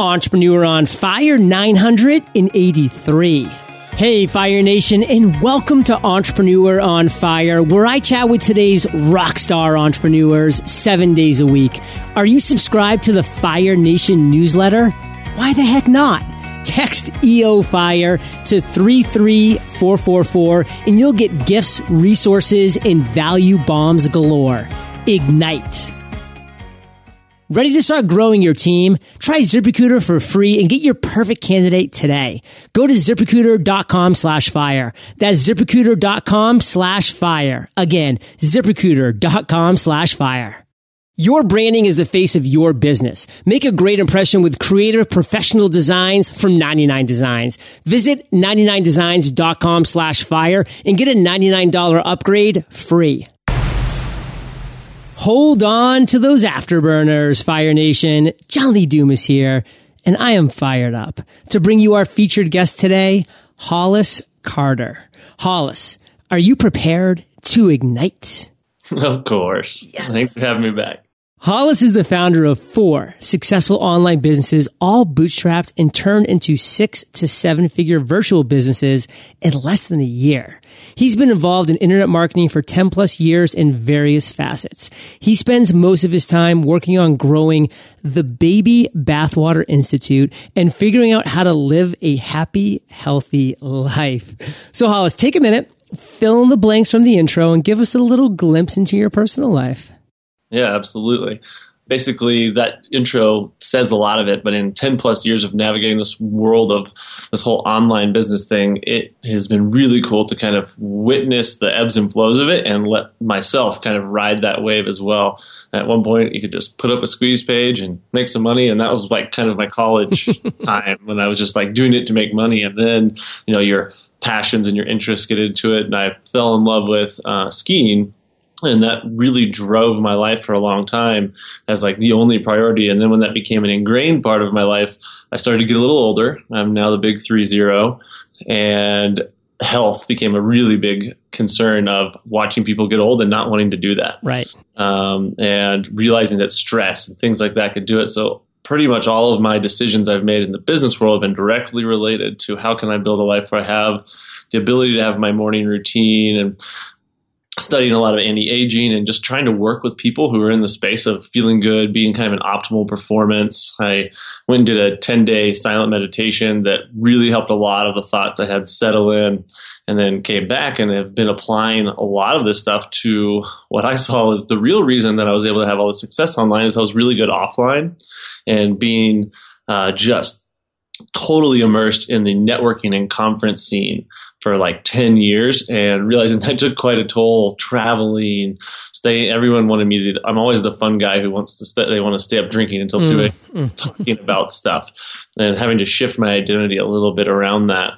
Entrepreneur on Fire 983. Hey, Fire Nation, and welcome to Entrepreneur on Fire, where I chat with today's rockstar entrepreneurs seven days a week. Are you subscribed to the Fire Nation newsletter? Why the heck not? Text EO Fire to 33444 and you'll get gifts, resources, and value bombs galore. Ignite. Ready to start growing your team? Try ZipRecruiter for free and get your perfect candidate today. Go to ziprecruiter.com slash fire. That's ziprecruiter.com slash fire. Again, ziprecruiter.com slash fire. Your branding is the face of your business. Make a great impression with creative professional designs from 99 Designs. Visit 99designs.com slash fire and get a $99 upgrade free. Hold on to those afterburners, Fire Nation. John Doom is here, and I am fired up to bring you our featured guest today, Hollis Carter. Hollis, are you prepared to ignite? Of course. Yes. Thanks for having me back. Hollis is the founder of four successful online businesses, all bootstrapped and turned into six to seven figure virtual businesses in less than a year. He's been involved in internet marketing for 10 plus years in various facets. He spends most of his time working on growing the Baby Bathwater Institute and figuring out how to live a happy, healthy life. So Hollis, take a minute, fill in the blanks from the intro and give us a little glimpse into your personal life. Yeah, absolutely. Basically, that intro says a lot of it, but in 10 plus years of navigating this world of this whole online business thing, it has been really cool to kind of witness the ebbs and flows of it and let myself kind of ride that wave as well. At one point, you could just put up a squeeze page and make some money, and that was like kind of my college time when I was just like doing it to make money. And then, you know, your passions and your interests get into it, and I fell in love with uh, skiing and that really drove my life for a long time as like the only priority. And then when that became an ingrained part of my life i started to get a little older. I'm now the big three zero. And health became a really big concern of watching people get old and not wanting to do that. Right. um, and realizing that stress and things like that could do it. So pretty much all of my decisions i've made in the business world have been directly related to how can i build a life where i have the ability to have my morning routine and studying a lot of anti-aging and just trying to work with people who are in the space of feeling good, being kind of an optimal performance. I went and did a 10-day silent meditation that really helped a lot of the thoughts I had settle in and then came back and have been applying a lot of this stuff to what I saw as the real reason that I was able to have all the success online is I was really good offline and being uh, just totally immersed in the networking and conference scene for like 10 years and realizing that took quite a toll traveling stay everyone wanted me to i'm always the fun guy who wants to stay they want to stay up drinking until 2 a.m talking about stuff and having to shift my identity a little bit around that.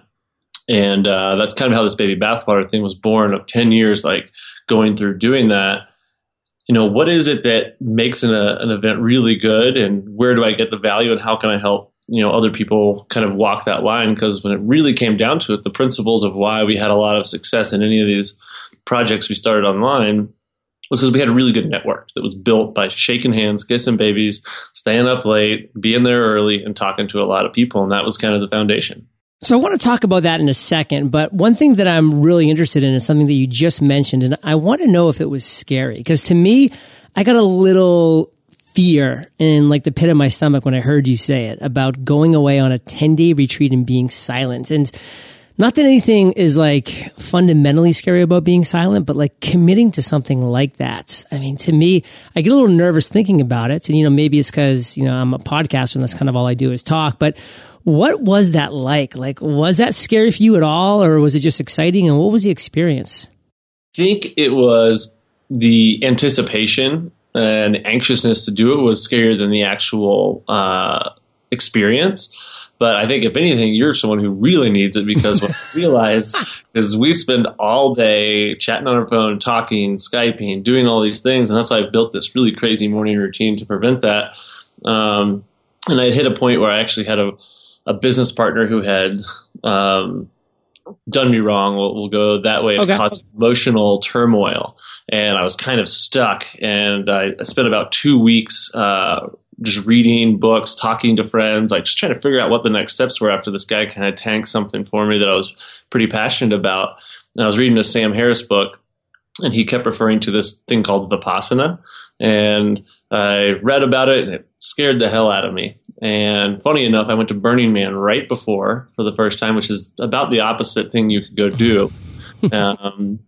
And uh, that's kind of how this baby bathwater thing was born of 10 years like going through doing that. You know what is it that makes an, uh, an event really good and where do i get the value and how can i help you know other people kind of walk that line because when it really came down to it the principles of why we had a lot of success in any of these projects we started online was because we had a really good network that was built by shaking hands kissing babies staying up late being there early and talking to a lot of people and that was kind of the foundation. So I want to talk about that in a second, but one thing that I'm really interested in is something that you just mentioned, and I want to know if it was scary because to me, I got a little fear in like the pit of my stomach when I heard you say it about going away on a 10 day retreat and being silent. And not that anything is like fundamentally scary about being silent, but like committing to something like that. I mean, to me, I get a little nervous thinking about it. And, you know, maybe it's because, you know, I'm a podcaster and that's kind of all I do is talk. But what was that like? Like, was that scary for you at all? Or was it just exciting? And what was the experience? I think it was the anticipation and the anxiousness to do it was scarier than the actual uh, experience. But I think if anything, you're someone who really needs it because what I realize is we spend all day chatting on our phone, talking, Skyping, doing all these things. And that's why I've built this really crazy morning routine to prevent that. Um, and I hit a point where I actually had a, a business partner who had um, done me wrong. We'll, we'll go that way. Okay. It caused emotional turmoil. And I was kind of stuck. And I, I spent about two weeks uh, just reading books, talking to friends, like just trying to figure out what the next steps were after this guy kind of tanked something for me that I was pretty passionate about. And I was reading a Sam Harris book, and he kept referring to this thing called Vipassana. And I read about it, and it scared the hell out of me. And funny enough, I went to Burning Man right before for the first time, which is about the opposite thing you could go do. um,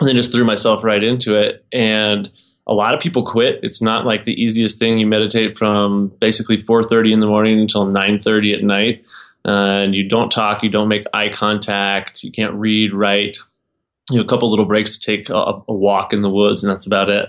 and then just threw myself right into it. And a lot of people quit. It's not like the easiest thing. You meditate from basically 4:30 in the morning until 9:30 at night, uh, and you don't talk, you don't make eye contact, you can't read, write. You know, a couple little breaks to take a, a walk in the woods, and that's about it.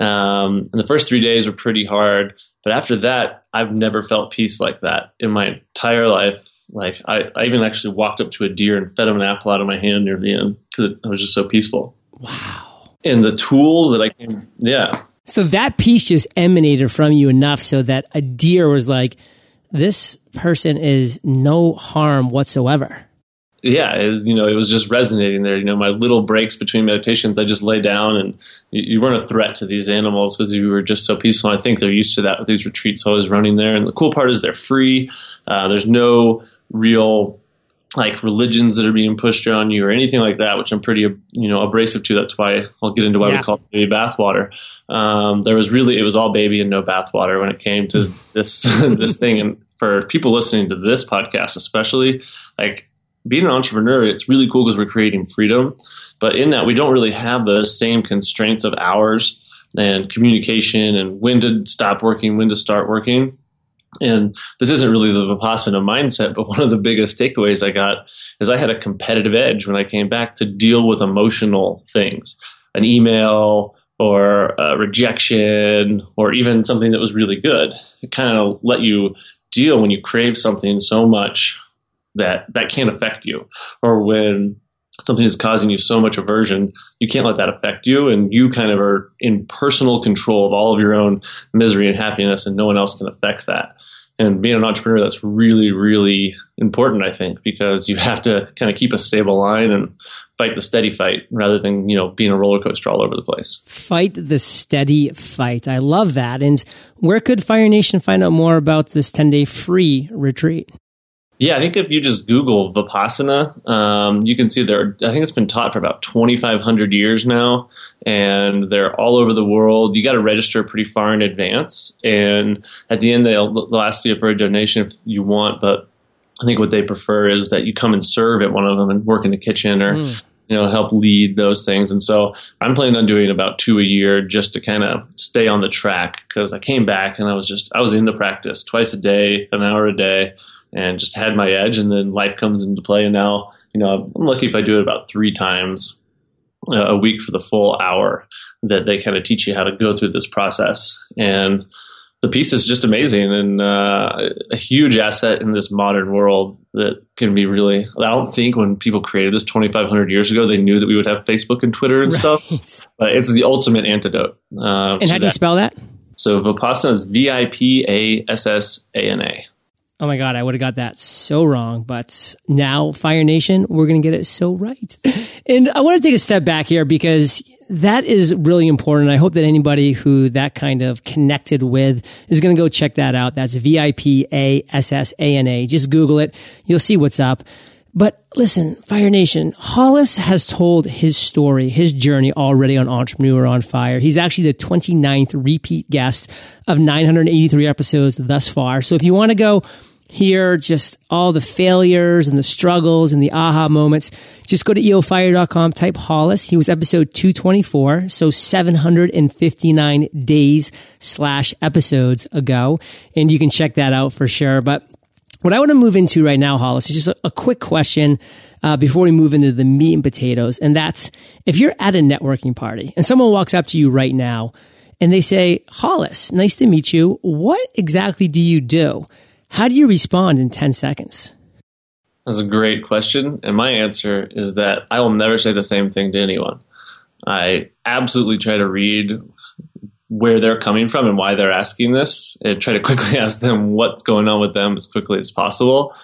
Um, and the first three days were pretty hard, but after that, I've never felt peace like that in my entire life. Like I, I even actually walked up to a deer and fed him an apple out of my hand near the end because it was just so peaceful. Wow. And the tools that I came, yeah. So that peace just emanated from you enough so that a deer was like, this person is no harm whatsoever yeah, it, you know, it was just resonating there. You know, my little breaks between meditations, I just lay down and you, you weren't a threat to these animals because you were just so peaceful. I think they're used to that with these retreats always running there. And the cool part is they're free. Uh, there's no real like religions that are being pushed on you or anything like that, which I'm pretty, you know, abrasive to. That's why I'll get into why yeah. we call it baby bathwater. Um, there was really, it was all baby and no bathwater when it came to this, this thing. And for people listening to this podcast, especially like being an entrepreneur, it's really cool because we're creating freedom. But in that, we don't really have the same constraints of hours and communication and when to stop working, when to start working. And this isn't really the Vipassana mindset, but one of the biggest takeaways I got is I had a competitive edge when I came back to deal with emotional things, an email or a rejection or even something that was really good. It kind of let you deal when you crave something so much that that can't affect you. Or when something is causing you so much aversion you can't let that affect you and you kind of are in personal control of all of your own misery and happiness and no one else can affect that. And being an entrepreneur that's really really important i think because you have to kind of keep a stable line and fight the steady fight rather than you know being a roller coaster all over the place. Fight the steady fight. I love that. And where could fire nation find out more about this 10 day free retreat yeah, I think if you just Google Vipassana, um, you can see there. I think it's been taught for about 2,500 years now, and they're all over the world. You got to register pretty far in advance, and at the end they'll, they'll ask you for a donation if you want. But I think what they prefer is that you come and serve at one of them and work in the kitchen or. Mm. You know, help lead those things, and so I'm planning on doing about two a year just to kind of stay on the track because I came back and I was just I was in the practice twice a day, an hour a day, and just had my edge. And then life comes into play. And now, you know, I'm lucky if I do it about three times a week for the full hour that they kind of teach you how to go through this process. And the piece is just amazing and uh, a huge asset in this modern world that can be really. I don't think when people created this 2,500 years ago, they knew that we would have Facebook and Twitter and right. stuff. But it's the ultimate antidote. Uh, and how do you spell that? So Vipassana is V I P A S S A N A. Oh my God, I would have got that so wrong. But now, Fire Nation, we're going to get it so right. And I want to take a step back here because that is really important. I hope that anybody who that kind of connected with is going to go check that out. That's V I P A S S A N A. Just Google it. You'll see what's up. But listen, Fire Nation, Hollis has told his story, his journey already on Entrepreneur on Fire. He's actually the 29th repeat guest of 983 episodes thus far. So if you want to go hear just all the failures and the struggles and the aha moments, just go to eofire.com, type Hollis. He was episode 224, so 759 days slash episodes ago. And you can check that out for sure. But what I want to move into right now, Hollis, is just a, a quick question uh, before we move into the meat and potatoes. And that's if you're at a networking party and someone walks up to you right now and they say, Hollis, nice to meet you. What exactly do you do? How do you respond in 10 seconds? That's a great question. And my answer is that I will never say the same thing to anyone. I absolutely try to read where they're coming from and why they're asking this and try to quickly ask them what's going on with them as quickly as possible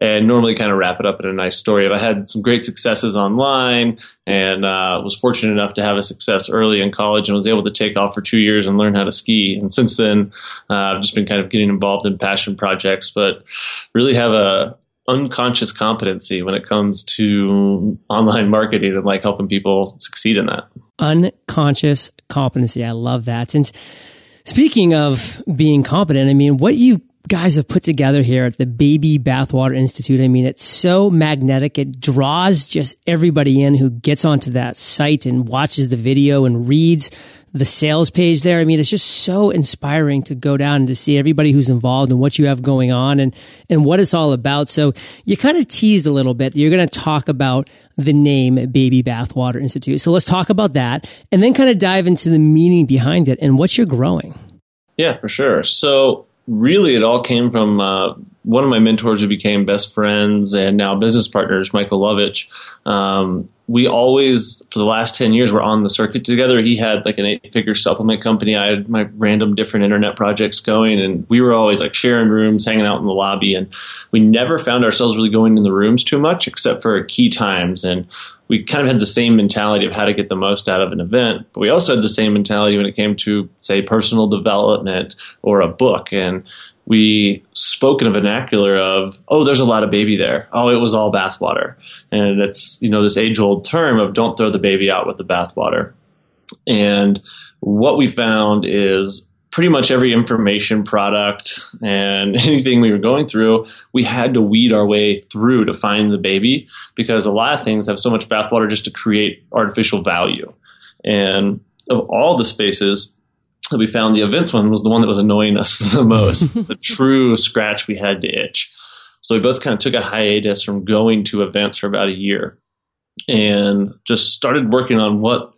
and normally kind of wrap it up in a nice story. I had some great successes online and uh, was fortunate enough to have a success early in college and was able to take off for two years and learn how to ski. And since then, uh, I've just been kind of getting involved in passion projects, but really have a unconscious competency when it comes to online marketing and like helping people succeed in that. Unconscious competency. I love that. And speaking of being competent, I mean, what you guys have put together here at the Baby Bathwater Institute. I mean, it's so magnetic. It draws just everybody in who gets onto that site and watches the video and reads the sales page there. I mean, it's just so inspiring to go down and to see everybody who's involved and what you have going on and, and what it's all about. So you kind of teased a little bit. You're going to talk about the name Baby Bathwater Institute. So let's talk about that and then kind of dive into the meaning behind it and what you're growing. Yeah, for sure. So really it all came from uh, one of my mentors who became best friends and now business partners, Michael Lovitch. Um, we always, for the last 10 years, were on the circuit together. He had like an eight figure supplement company. I had my random different internet projects going, and we were always like sharing rooms, hanging out in the lobby. And we never found ourselves really going in the rooms too much, except for key times. And we kind of had the same mentality of how to get the most out of an event, but we also had the same mentality when it came to, say, personal development or a book. And we spoke in a vernacular of, oh, there's a lot of baby there. Oh, it was all bathwater. And it's, you know, this age old term of don't throw the baby out with the bathwater. And what we found is pretty much every information product and anything we were going through, we had to weed our way through to find the baby because a lot of things have so much bathwater just to create artificial value. And of all the spaces that we found, the events one was the one that was annoying us the most, the true scratch we had to itch. So we both kind of took a hiatus from going to events for about a year and just started working on what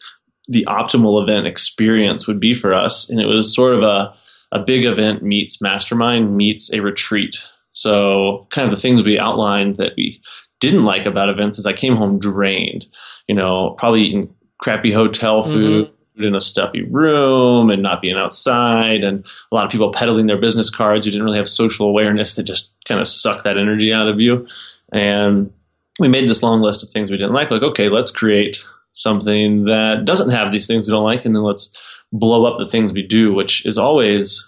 the optimal event experience would be for us. And it was sort of a, a big event meets mastermind meets a retreat. So, kind of the things we outlined that we didn't like about events is I came home drained, you know, probably eating crappy hotel mm-hmm. food. In a stuffy room and not being outside, and a lot of people peddling their business cards who didn't really have social awareness that just kind of suck that energy out of you. And we made this long list of things we didn't like. Like, okay, let's create something that doesn't have these things we don't like, and then let's blow up the things we do, which is always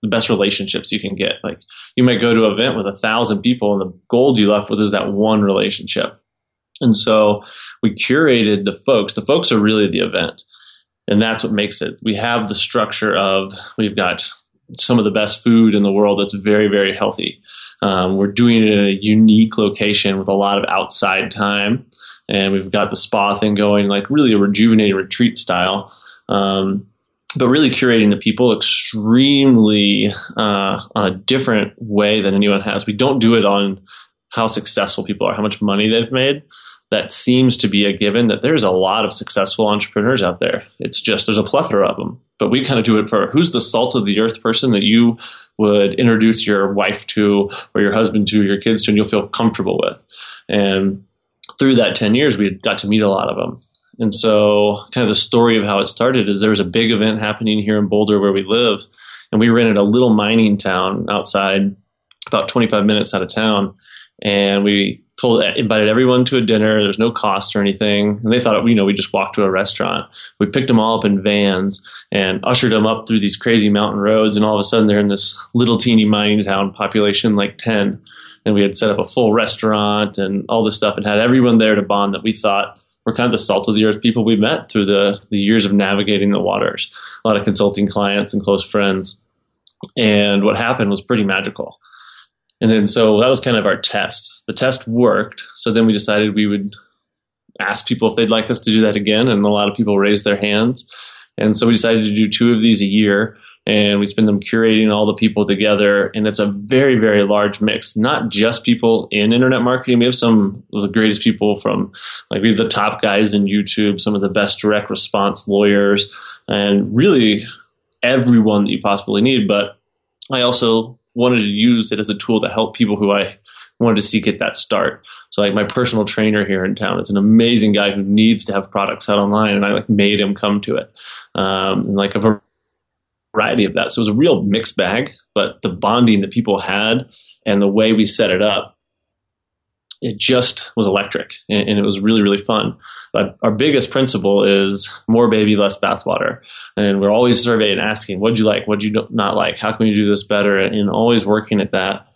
the best relationships you can get. Like you might go to an event with a thousand people, and the gold you left with is that one relationship. And so we curated the folks. The folks are really the event, and that's what makes it. We have the structure of we've got some of the best food in the world that's very very healthy. Um, we're doing it in a unique location with a lot of outside time and we've got the spa thing going, like really a rejuvenating retreat style. Um, but really curating the people extremely uh, on a different way than anyone has. We don't do it on how successful people are, how much money they've made. That seems to be a given that there's a lot of successful entrepreneurs out there. It's just there's a plethora of them. But we kind of do it for who's the salt of the earth person that you would introduce your wife to or your husband to, your kids to, and you'll feel comfortable with. And through that 10 years, we got to meet a lot of them. And so, kind of the story of how it started is there was a big event happening here in Boulder where we live, and we rented a little mining town outside, about 25 minutes out of town. And we told, invited everyone to a dinner. There's no cost or anything. And they thought, you know, we just walked to a restaurant. We picked them all up in vans and ushered them up through these crazy mountain roads. And all of a sudden, they're in this little teeny mining town, population like 10 and we had set up a full restaurant and all this stuff and had everyone there to bond that we thought were kind of the salt of the earth people we met through the, the years of navigating the waters. A lot of consulting clients and close friends. And what happened was pretty magical. And then so that was kind of our test. The test worked. So then we decided we would ask people if they'd like us to do that again. And a lot of people raised their hands. And so we decided to do two of these a year and we spend them curating all the people together and it's a very very large mix not just people in internet marketing we have some of the greatest people from like we have the top guys in youtube some of the best direct response lawyers and really everyone that you possibly need but i also wanted to use it as a tool to help people who i wanted to see get that start so like my personal trainer here in town is an amazing guy who needs to have products out online and i like made him come to it um, and like a variety of that. So it was a real mixed bag, but the bonding that people had and the way we set it up it just was electric and, and it was really, really fun. But our biggest principle is more baby, less bathwater. And we're always surveying and asking, what'd you like? What'd you not like? How can we do this better? And always working at that.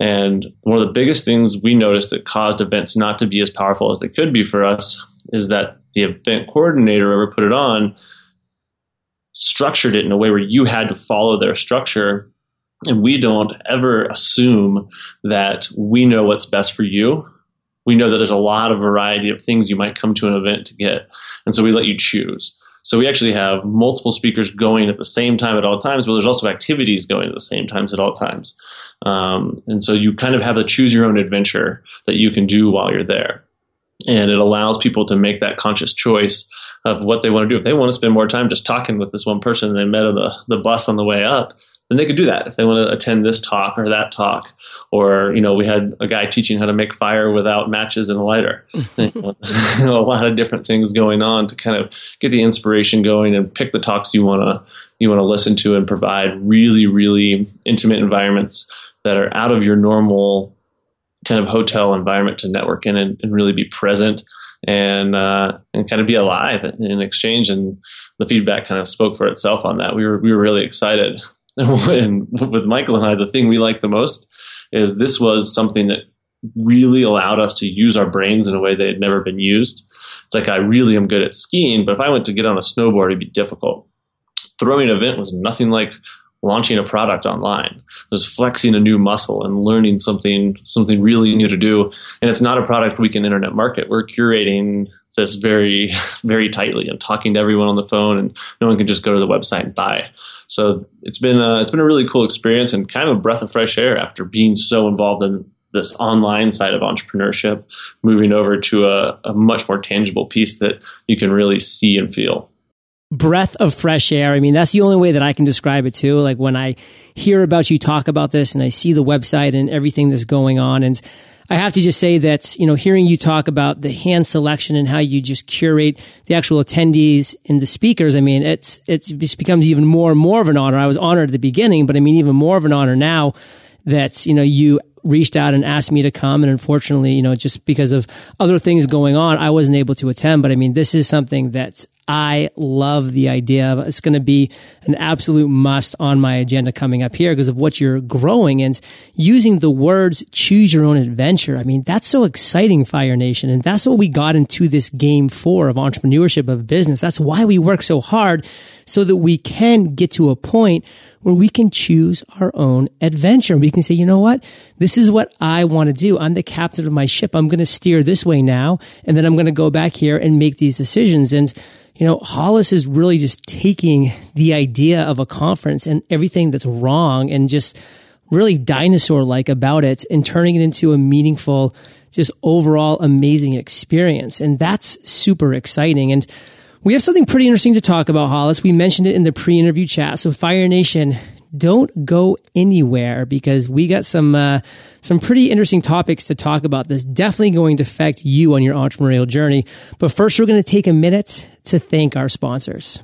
And one of the biggest things we noticed that caused events not to be as powerful as they could be for us is that the event coordinator ever put it on structured it in a way where you had to follow their structure. And we don't ever assume that we know what's best for you. We know that there's a lot of variety of things you might come to an event to get. And so we let you choose. So we actually have multiple speakers going at the same time at all times, but there's also activities going at the same times at all times. Um, and so you kind of have a choose your own adventure that you can do while you're there. And it allows people to make that conscious choice of what they want to do. If they want to spend more time just talking with this one person they met on the, the bus on the way up, then they could do that. If they want to attend this talk or that talk, or, you know, we had a guy teaching how to make fire without matches and a lighter. a lot of different things going on to kind of get the inspiration going and pick the talks you want to you want to listen to and provide really, really intimate environments that are out of your normal kind of hotel environment to network in and, and really be present and uh, and kind of be alive in exchange. And the feedback kind of spoke for itself on that. We were we were really excited. and with Michael and I, the thing we liked the most is this was something that really allowed us to use our brains in a way they had never been used. It's like I really am good at skiing, but if I went to get on a snowboard, it'd be difficult. Throwing an event was nothing like launching a product online. Was flexing a new muscle and learning something something really new to do. And it's not a product we can internet market. We're curating this very very tightly and talking to everyone on the phone, and no one can just go to the website and buy. So it's been a, it's been a really cool experience and kind of a breath of fresh air after being so involved in this online side of entrepreneurship, moving over to a, a much more tangible piece that you can really see and feel breath of fresh air. I mean, that's the only way that I can describe it too. Like when I hear about you talk about this and I see the website and everything that's going on. And I have to just say that, you know, hearing you talk about the hand selection and how you just curate the actual attendees and the speakers, I mean, it's, it's, just becomes even more and more of an honor. I was honored at the beginning, but I mean, even more of an honor now that, you know, you reached out and asked me to come. And unfortunately, you know, just because of other things going on, I wasn't able to attend. But I mean, this is something that I love the idea of it's going to be an absolute must on my agenda coming up here because of what you're growing and using the words choose your own adventure. I mean, that's so exciting, Fire Nation. And that's what we got into this game for of entrepreneurship of business. That's why we work so hard so that we can get to a point where we can choose our own adventure. We can say, you know what? This is what I want to do. I'm the captain of my ship. I'm going to steer this way now. And then I'm going to go back here and make these decisions. And you know, Hollis is really just taking the idea of a conference and everything that's wrong and just really dinosaur like about it and turning it into a meaningful, just overall amazing experience. And that's super exciting. And we have something pretty interesting to talk about, Hollis. We mentioned it in the pre interview chat. So, Fire Nation, don't go anywhere because we got some uh, some pretty interesting topics to talk about that's definitely going to affect you on your entrepreneurial journey. But first, we're going to take a minute to thank our sponsors.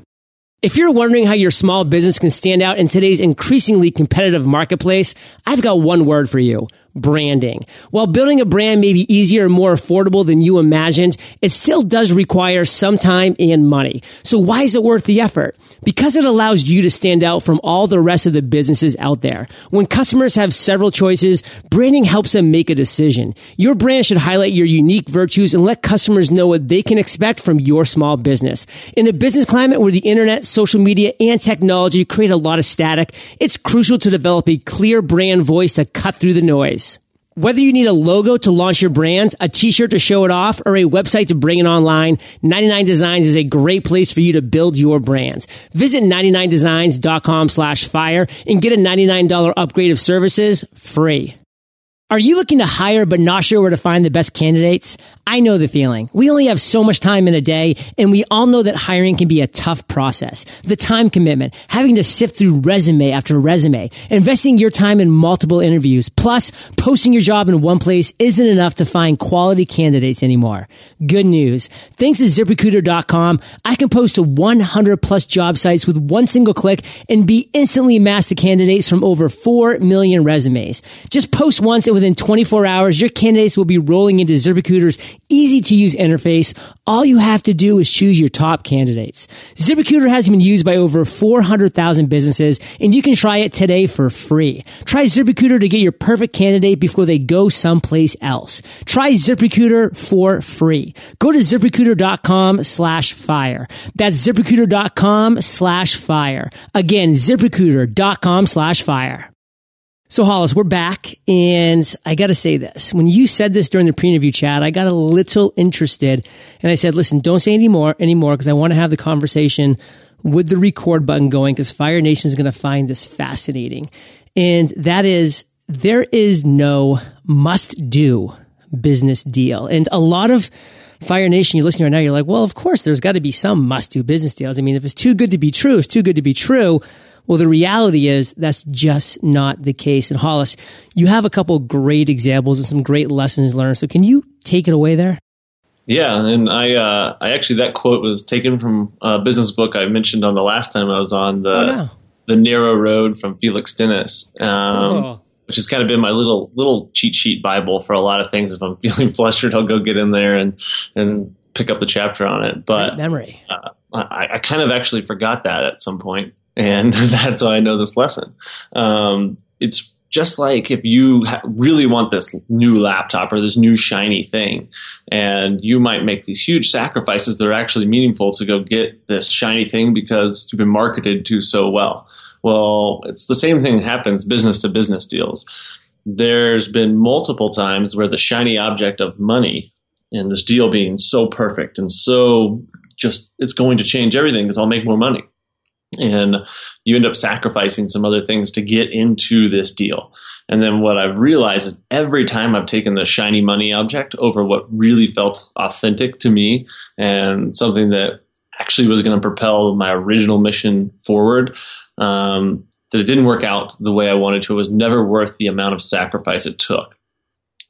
If you're wondering how your small business can stand out in today's increasingly competitive marketplace, I've got one word for you branding. While building a brand may be easier and more affordable than you imagined, it still does require some time and money. So why is it worth the effort? Because it allows you to stand out from all the rest of the businesses out there. When customers have several choices, branding helps them make a decision. Your brand should highlight your unique virtues and let customers know what they can expect from your small business. In a business climate where the internet, social media, and technology create a lot of static, it's crucial to develop a clear brand voice to cut through the noise. Whether you need a logo to launch your brand, a t-shirt to show it off, or a website to bring it online, 99 Designs is a great place for you to build your brand. Visit 99designs.com slash fire and get a $99 upgrade of services free. Are you looking to hire but not sure where to find the best candidates? I know the feeling. We only have so much time in a day, and we all know that hiring can be a tough process. The time commitment, having to sift through resume after resume, investing your time in multiple interviews, plus posting your job in one place isn't enough to find quality candidates anymore. Good news. Thanks to ziprecruiter.com, I can post to 100 plus job sites with one single click and be instantly massed to candidates from over 4 million resumes. Just post once and within 24 hours, your candidates will be rolling into ZipRecruiter's easy to use interface. All you have to do is choose your top candidates. ZipRecruiter has been used by over 400,000 businesses and you can try it today for free. Try ZipRecruiter to get your perfect candidate before they go someplace else. Try ZipRecruiter for free. Go to ziprecruiter.com slash fire. That's ziprecruiter.com slash fire. Again, ziprecruiter.com slash fire. So Hollis, we're back and I got to say this. When you said this during the pre-interview chat, I got a little interested and I said, listen, don't say any more anymore because I want to have the conversation with the record button going because Fire Nation is going to find this fascinating. And that is there is no must do business deal. And a lot of Fire Nation, you're listening right now, you're like, well, of course, there's got to be some must do business deals. I mean, if it's too good to be true, it's too good to be true. Well, the reality is that's just not the case. And Hollis, you have a couple great examples and some great lessons learned. So can you take it away there? Yeah, and I, uh, I actually that quote was taken from a business book I mentioned on the last time I was on the oh, no. the Narrow Road from Felix Dennis. Um, oh which has kind of been my little little cheat sheet bible for a lot of things. If I'm feeling flustered, I'll go get in there and and pick up the chapter on it. But Great memory. Uh, I, I, kind of actually forgot that at some point, and that's why I know this lesson. Um, it's just like if you ha- really want this new laptop or this new shiny thing, and you might make these huge sacrifices that are actually meaningful to go get this shiny thing because you've been marketed to so well. Well, it's the same thing happens business to business deals. There's been multiple times where the shiny object of money and this deal being so perfect and so just it's going to change everything because I'll make more money. And you end up sacrificing some other things to get into this deal. And then what I've realized is every time I've taken the shiny money object over what really felt authentic to me and something that actually was going to propel my original mission forward, um, that it didn't work out the way I wanted to. It was never worth the amount of sacrifice it took.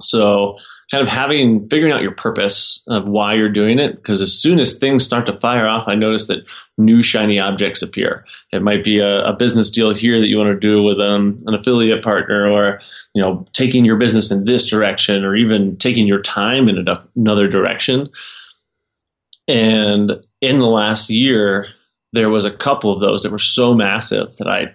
So, kind of having figuring out your purpose of why you're doing it, because as soon as things start to fire off, I notice that new shiny objects appear. It might be a, a business deal here that you want to do with um, an affiliate partner, or you know, taking your business in this direction, or even taking your time in another direction. And in the last year, there was a couple of those that were so massive that I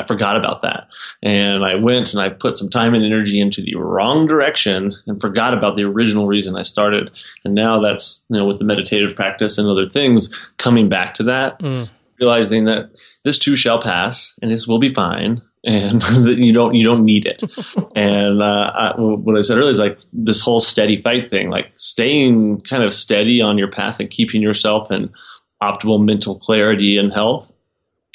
I forgot about that. And I went and I put some time and energy into the wrong direction and forgot about the original reason I started. And now that's, you know, with the meditative practice and other things coming back to that, mm. realizing that this too shall pass and this will be fine and you don't you don't need it. and uh, I, what I said earlier is like this whole steady fight thing, like staying kind of steady on your path and keeping yourself in optimal mental clarity and health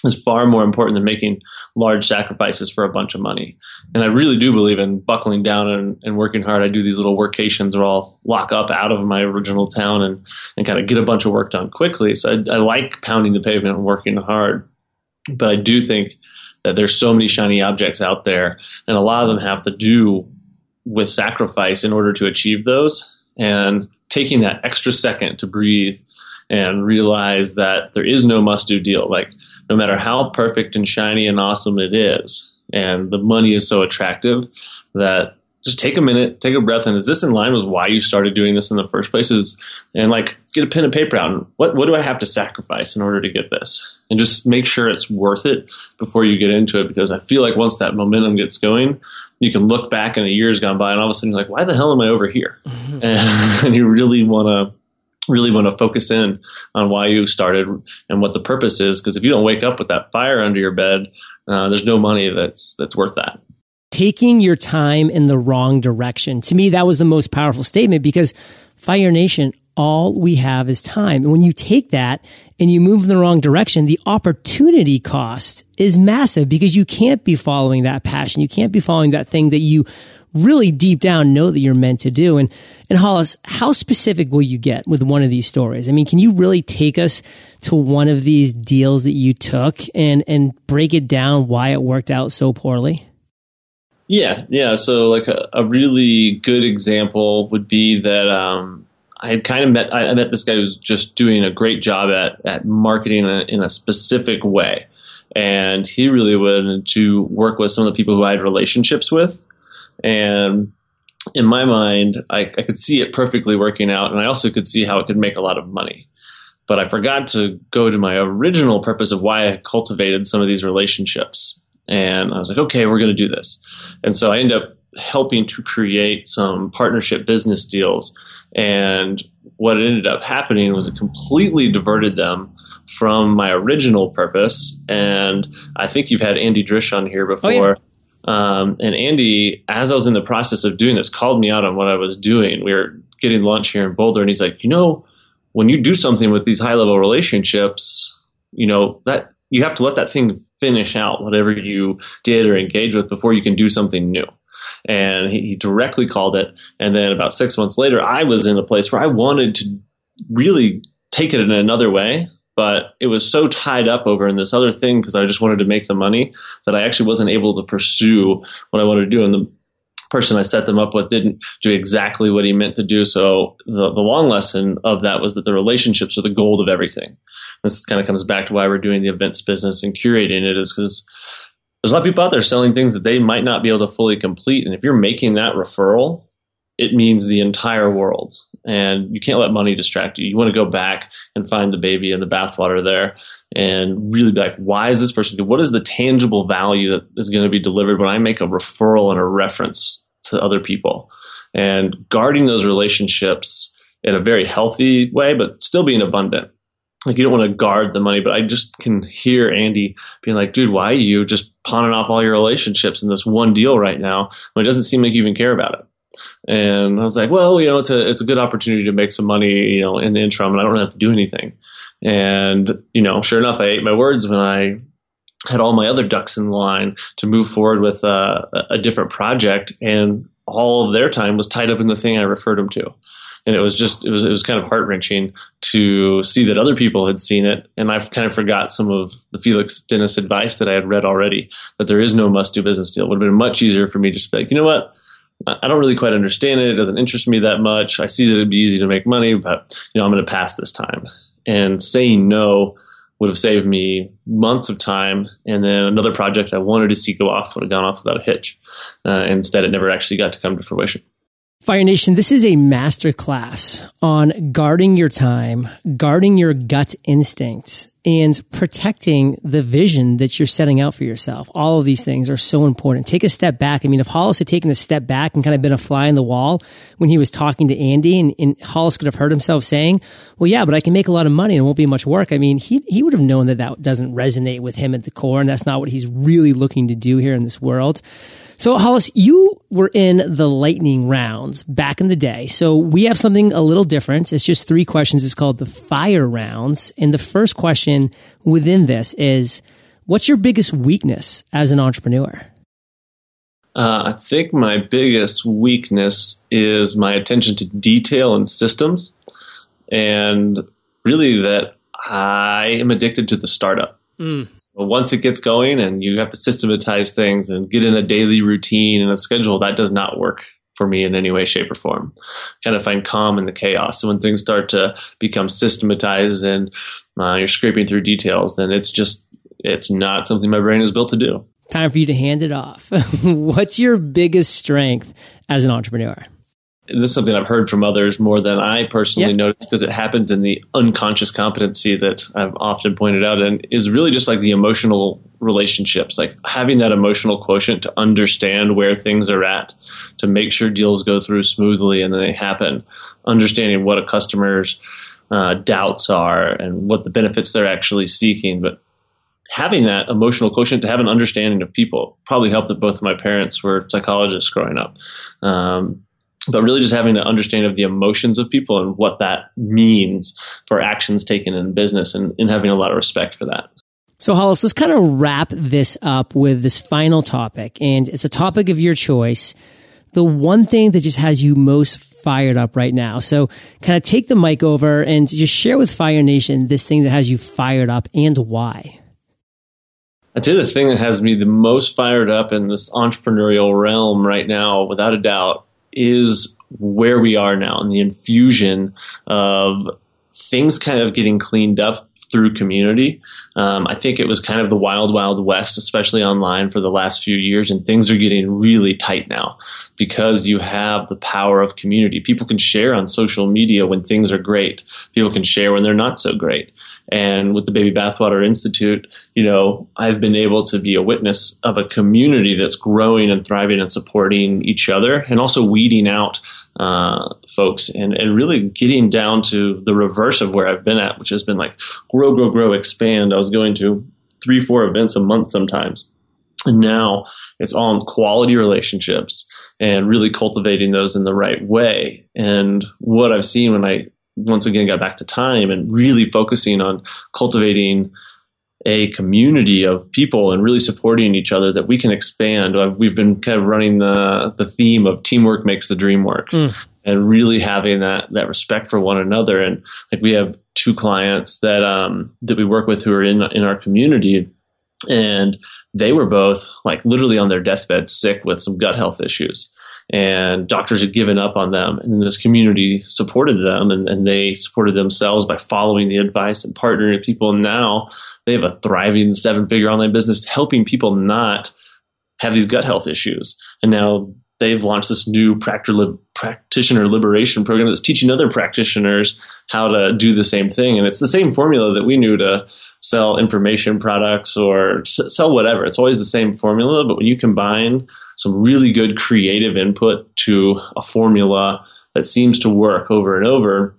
is far more important than making large sacrifices for a bunch of money. And I really do believe in buckling down and, and, working hard. I do these little workations where I'll lock up out of my original town and, and kind of get a bunch of work done quickly. So I, I like pounding the pavement and working hard. But I do think that there's so many shiny objects out there, and a lot of them have to do with sacrifice in order to achieve those. And taking that extra second to breathe and realize that there is no must do deal. Like, no matter how perfect and shiny and awesome it is, and the money is so attractive that just take a minute, take a breath, and is this in line with why you started doing this in the first place? Is and like get a pen and paper out. And what what do I have to sacrifice in order to get this? And just make sure it's worth it before you get into it. Because I feel like once that momentum gets going, you can look back and a year's gone by, and all of a sudden you're like, why the hell am I over here? Mm-hmm. And, and you really want to really want to focus in on why you started and what the purpose is. Because if you don't wake up with that fire under your bed, uh, there's no money that's that's worth that. Taking your time in the wrong direction. To me, that was the most powerful statement because Fire Nation, all we have is time. And when you take that and you move in the wrong direction, the opportunity cost is massive because you can't be following that passion. You can't be following that thing that you really deep down know that you're meant to do. And, and Hollis, how specific will you get with one of these stories? I mean, can you really take us to one of these deals that you took and, and break it down why it worked out so poorly? Yeah, yeah. So, like a, a really good example would be that um, I had kind of met I met this guy who's just doing a great job at at marketing in a, in a specific way, and he really wanted to work with some of the people who I had relationships with, and in my mind, I, I could see it perfectly working out, and I also could see how it could make a lot of money. But I forgot to go to my original purpose of why I cultivated some of these relationships. And I was like, okay, we're going to do this. And so I ended up helping to create some partnership business deals. And what ended up happening was it completely diverted them from my original purpose. And I think you've had Andy Drish on here before. Oh, yeah. Um, and Andy, as I was in the process of doing this, called me out on what I was doing. We were getting lunch here in Boulder, and he's like, you know, when you do something with these high level relationships, you know, that you have to let that thing finish out whatever you did or engage with before you can do something new. And he, he directly called it. And then about six months later, I was in a place where I wanted to really take it in another way but it was so tied up over in this other thing because I just wanted to make the money that I actually wasn't able to pursue what I wanted to do. And the person I set them up with didn't do exactly what he meant to do. So the, the long lesson of that was that the relationships are the gold of everything. This kind of comes back to why we're doing the events business and curating it is because there's a lot of people out there selling things that they might not be able to fully complete. And if you're making that referral, it means the entire world and you can't let money distract you. You want to go back and find the baby and the bathwater there and really be like, why is this person good? What is the tangible value that is going to be delivered when I make a referral and a reference to other people? And guarding those relationships in a very healthy way, but still being abundant. Like you don't want to guard the money, but I just can hear Andy being like, dude, why are you just pawning off all your relationships in this one deal right now when it doesn't seem like you even care about it? And I was like, well, you know, it's a it's a good opportunity to make some money, you know, in the interim, and I don't have to do anything. And you know, sure enough, I ate my words when I had all my other ducks in line to move forward with uh, a different project, and all of their time was tied up in the thing I referred them to. And it was just it was it was kind of heart wrenching to see that other people had seen it, and I've kind of forgot some of the Felix Dennis advice that I had read already. That there is no must do business deal. It would have been much easier for me to just be like, you know what, I don't really quite understand it. It doesn't interest me that much. I see that it'd be easy to make money, but you know, I'm going to pass this time. And saying no would have saved me months of time. And then another project I wanted to see go off would have gone off without a hitch. Uh, instead, it never actually got to come to fruition. Fire Nation, this is a master class on guarding your time, guarding your gut instincts, and protecting the vision that you're setting out for yourself. All of these things are so important. Take a step back. I mean, if Hollis had taken a step back and kind of been a fly in the wall when he was talking to Andy and, and Hollis could have heard himself saying, well, yeah, but I can make a lot of money and it won't be much work. I mean, he, he would have known that that doesn't resonate with him at the core. And that's not what he's really looking to do here in this world. So, Hollis, you were in the lightning rounds back in the day. So, we have something a little different. It's just three questions. It's called the fire rounds. And the first question within this is what's your biggest weakness as an entrepreneur? Uh, I think my biggest weakness is my attention to detail and systems. And really, that I am addicted to the startup. Mm. So once it gets going and you have to systematize things and get in a daily routine and a schedule, that does not work for me in any way, shape, or form. Kind of find calm in the chaos. So when things start to become systematized and uh, you're scraping through details, then it's just it's not something my brain is built to do. Time for you to hand it off. What's your biggest strength as an entrepreneur? This is something I've heard from others more than I personally yeah. notice because it happens in the unconscious competency that I've often pointed out and is really just like the emotional relationships, like having that emotional quotient to understand where things are at, to make sure deals go through smoothly and then they happen, understanding what a customer's uh, doubts are and what the benefits they're actually seeking. But having that emotional quotient to have an understanding of people probably helped that both of my parents were psychologists growing up. Um, but really just having an understanding of the emotions of people and what that means for actions taken in business and, and having a lot of respect for that. So, Hollis, let's kind of wrap this up with this final topic. And it's a topic of your choice. The one thing that just has you most fired up right now. So, kind of take the mic over and just share with Fire Nation this thing that has you fired up and why. I'd say the thing that has me the most fired up in this entrepreneurial realm right now, without a doubt, is where we are now and the infusion of things kind of getting cleaned up through community. Um, I think it was kind of the wild, wild west, especially online for the last few years, and things are getting really tight now because you have the power of community. People can share on social media when things are great. People can share when they're not so great. And with the Baby Bathwater Institute, you know, I've been able to be a witness of a community that's growing and thriving and supporting each other and also weeding out uh, folks and, and really getting down to the reverse of where I've been at, which has been like grow, grow, grow, expand. I was going to three, four events a month sometimes. And now it's in quality relationships and really cultivating those in the right way. And what I've seen when I once again got back to time and really focusing on cultivating a community of people and really supporting each other that we can expand. We've been kind of running the the theme of teamwork makes the dream work. Mm. And really having that that respect for one another, and like we have two clients that um, that we work with who are in in our community, and they were both like literally on their deathbed sick with some gut health issues and doctors had given up on them. And this community supported them and, and they supported themselves by following the advice and partnering with people. And now they have a thriving seven figure online business helping people not have these gut health issues. And now they've launched this new practitioner liberation program that's teaching other practitioners how to do the same thing and it's the same formula that we knew to sell information products or sell whatever it's always the same formula but when you combine some really good creative input to a formula that seems to work over and over,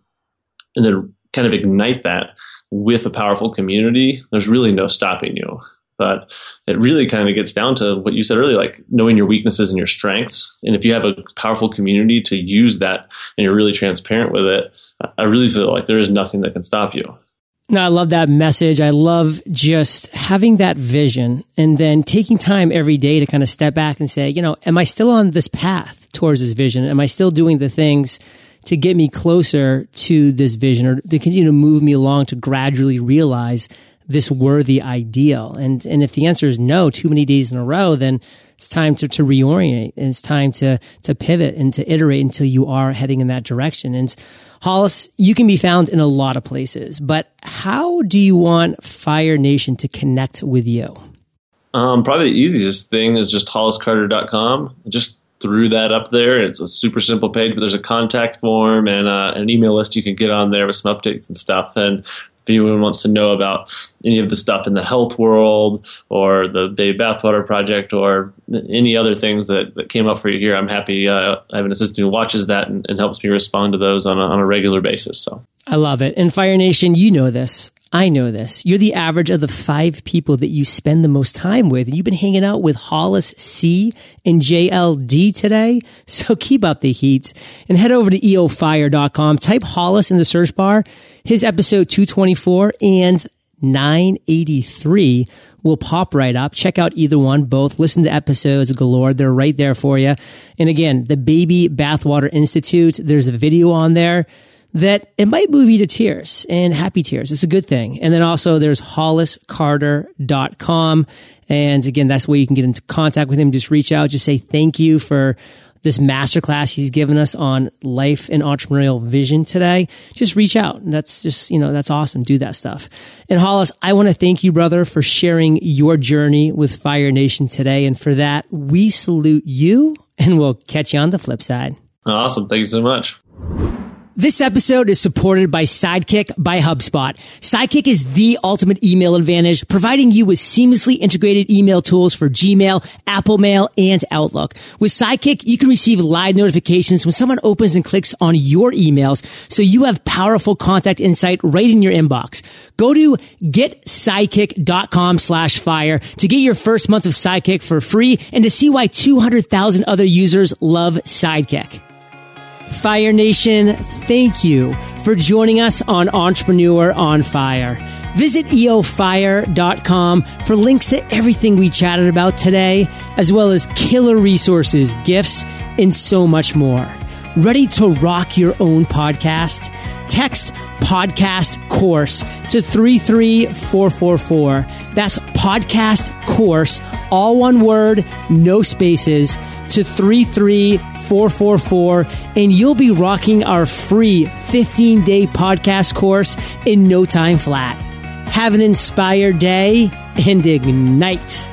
and then kind of ignite that with a powerful community, there's really no stopping you. But it really kind of gets down to what you said earlier, like knowing your weaknesses and your strengths. And if you have a powerful community to use that and you're really transparent with it, I really feel like there is nothing that can stop you. No, I love that message. I love just having that vision and then taking time every day to kind of step back and say, you know, am I still on this path towards this vision? Am I still doing the things to get me closer to this vision or to continue to move me along to gradually realize this worthy ideal? And, and if the answer is no, too many days in a row, then it's time to, to reorient and it's time to, to pivot and to iterate until you are heading in that direction. And Hollis, you can be found in a lot of places, but how do you want Fire Nation to connect with you? Um, probably the easiest thing is just holliscarter.com. Just threw that up there. It's a super simple page, but there's a contact form and uh, an email list you can get on there with some updates and stuff. And if anyone wants to know about any of the stuff in the health world or the Baby Bathwater Project or any other things that, that came up for you here, I'm happy. Uh, I have an assistant who watches that and, and helps me respond to those on a, on a regular basis. So I love it. And Fire Nation, you know this. I know this. You're the average of the five people that you spend the most time with. And you've been hanging out with Hollis C and JLD today. So keep up the heat and head over to eofire.com. Type Hollis in the search bar. His episode 224 and 983 will pop right up. Check out either one, both. Listen to episodes galore. They're right there for you. And again, the Baby Bathwater Institute, there's a video on there that it might move you to tears and happy tears. It's a good thing. And then also there's holliscarter.com. And again, that's where you can get into contact with him. Just reach out, just say thank you for this masterclass he's given us on life and entrepreneurial vision today. Just reach out. That's just, you know, that's awesome. Do that stuff. And Hollis, I want to thank you, brother, for sharing your journey with Fire Nation today. And for that, we salute you and we'll catch you on the flip side. Awesome. Thank you so much. This episode is supported by Sidekick by HubSpot. Sidekick is the ultimate email advantage, providing you with seamlessly integrated email tools for Gmail, Apple Mail, and Outlook. With Sidekick, you can receive live notifications when someone opens and clicks on your emails, so you have powerful contact insight right in your inbox. Go to getsidekick.com slash fire to get your first month of Sidekick for free and to see why 200,000 other users love Sidekick. Fire Nation, thank you for joining us on Entrepreneur on Fire. Visit eofire.com for links to everything we chatted about today, as well as killer resources, gifts, and so much more. Ready to rock your own podcast? Text podcast course to 33444. That's podcast course, all one word, no spaces, to 33444, and you'll be rocking our free 15 day podcast course in no time flat. Have an inspired day and ignite.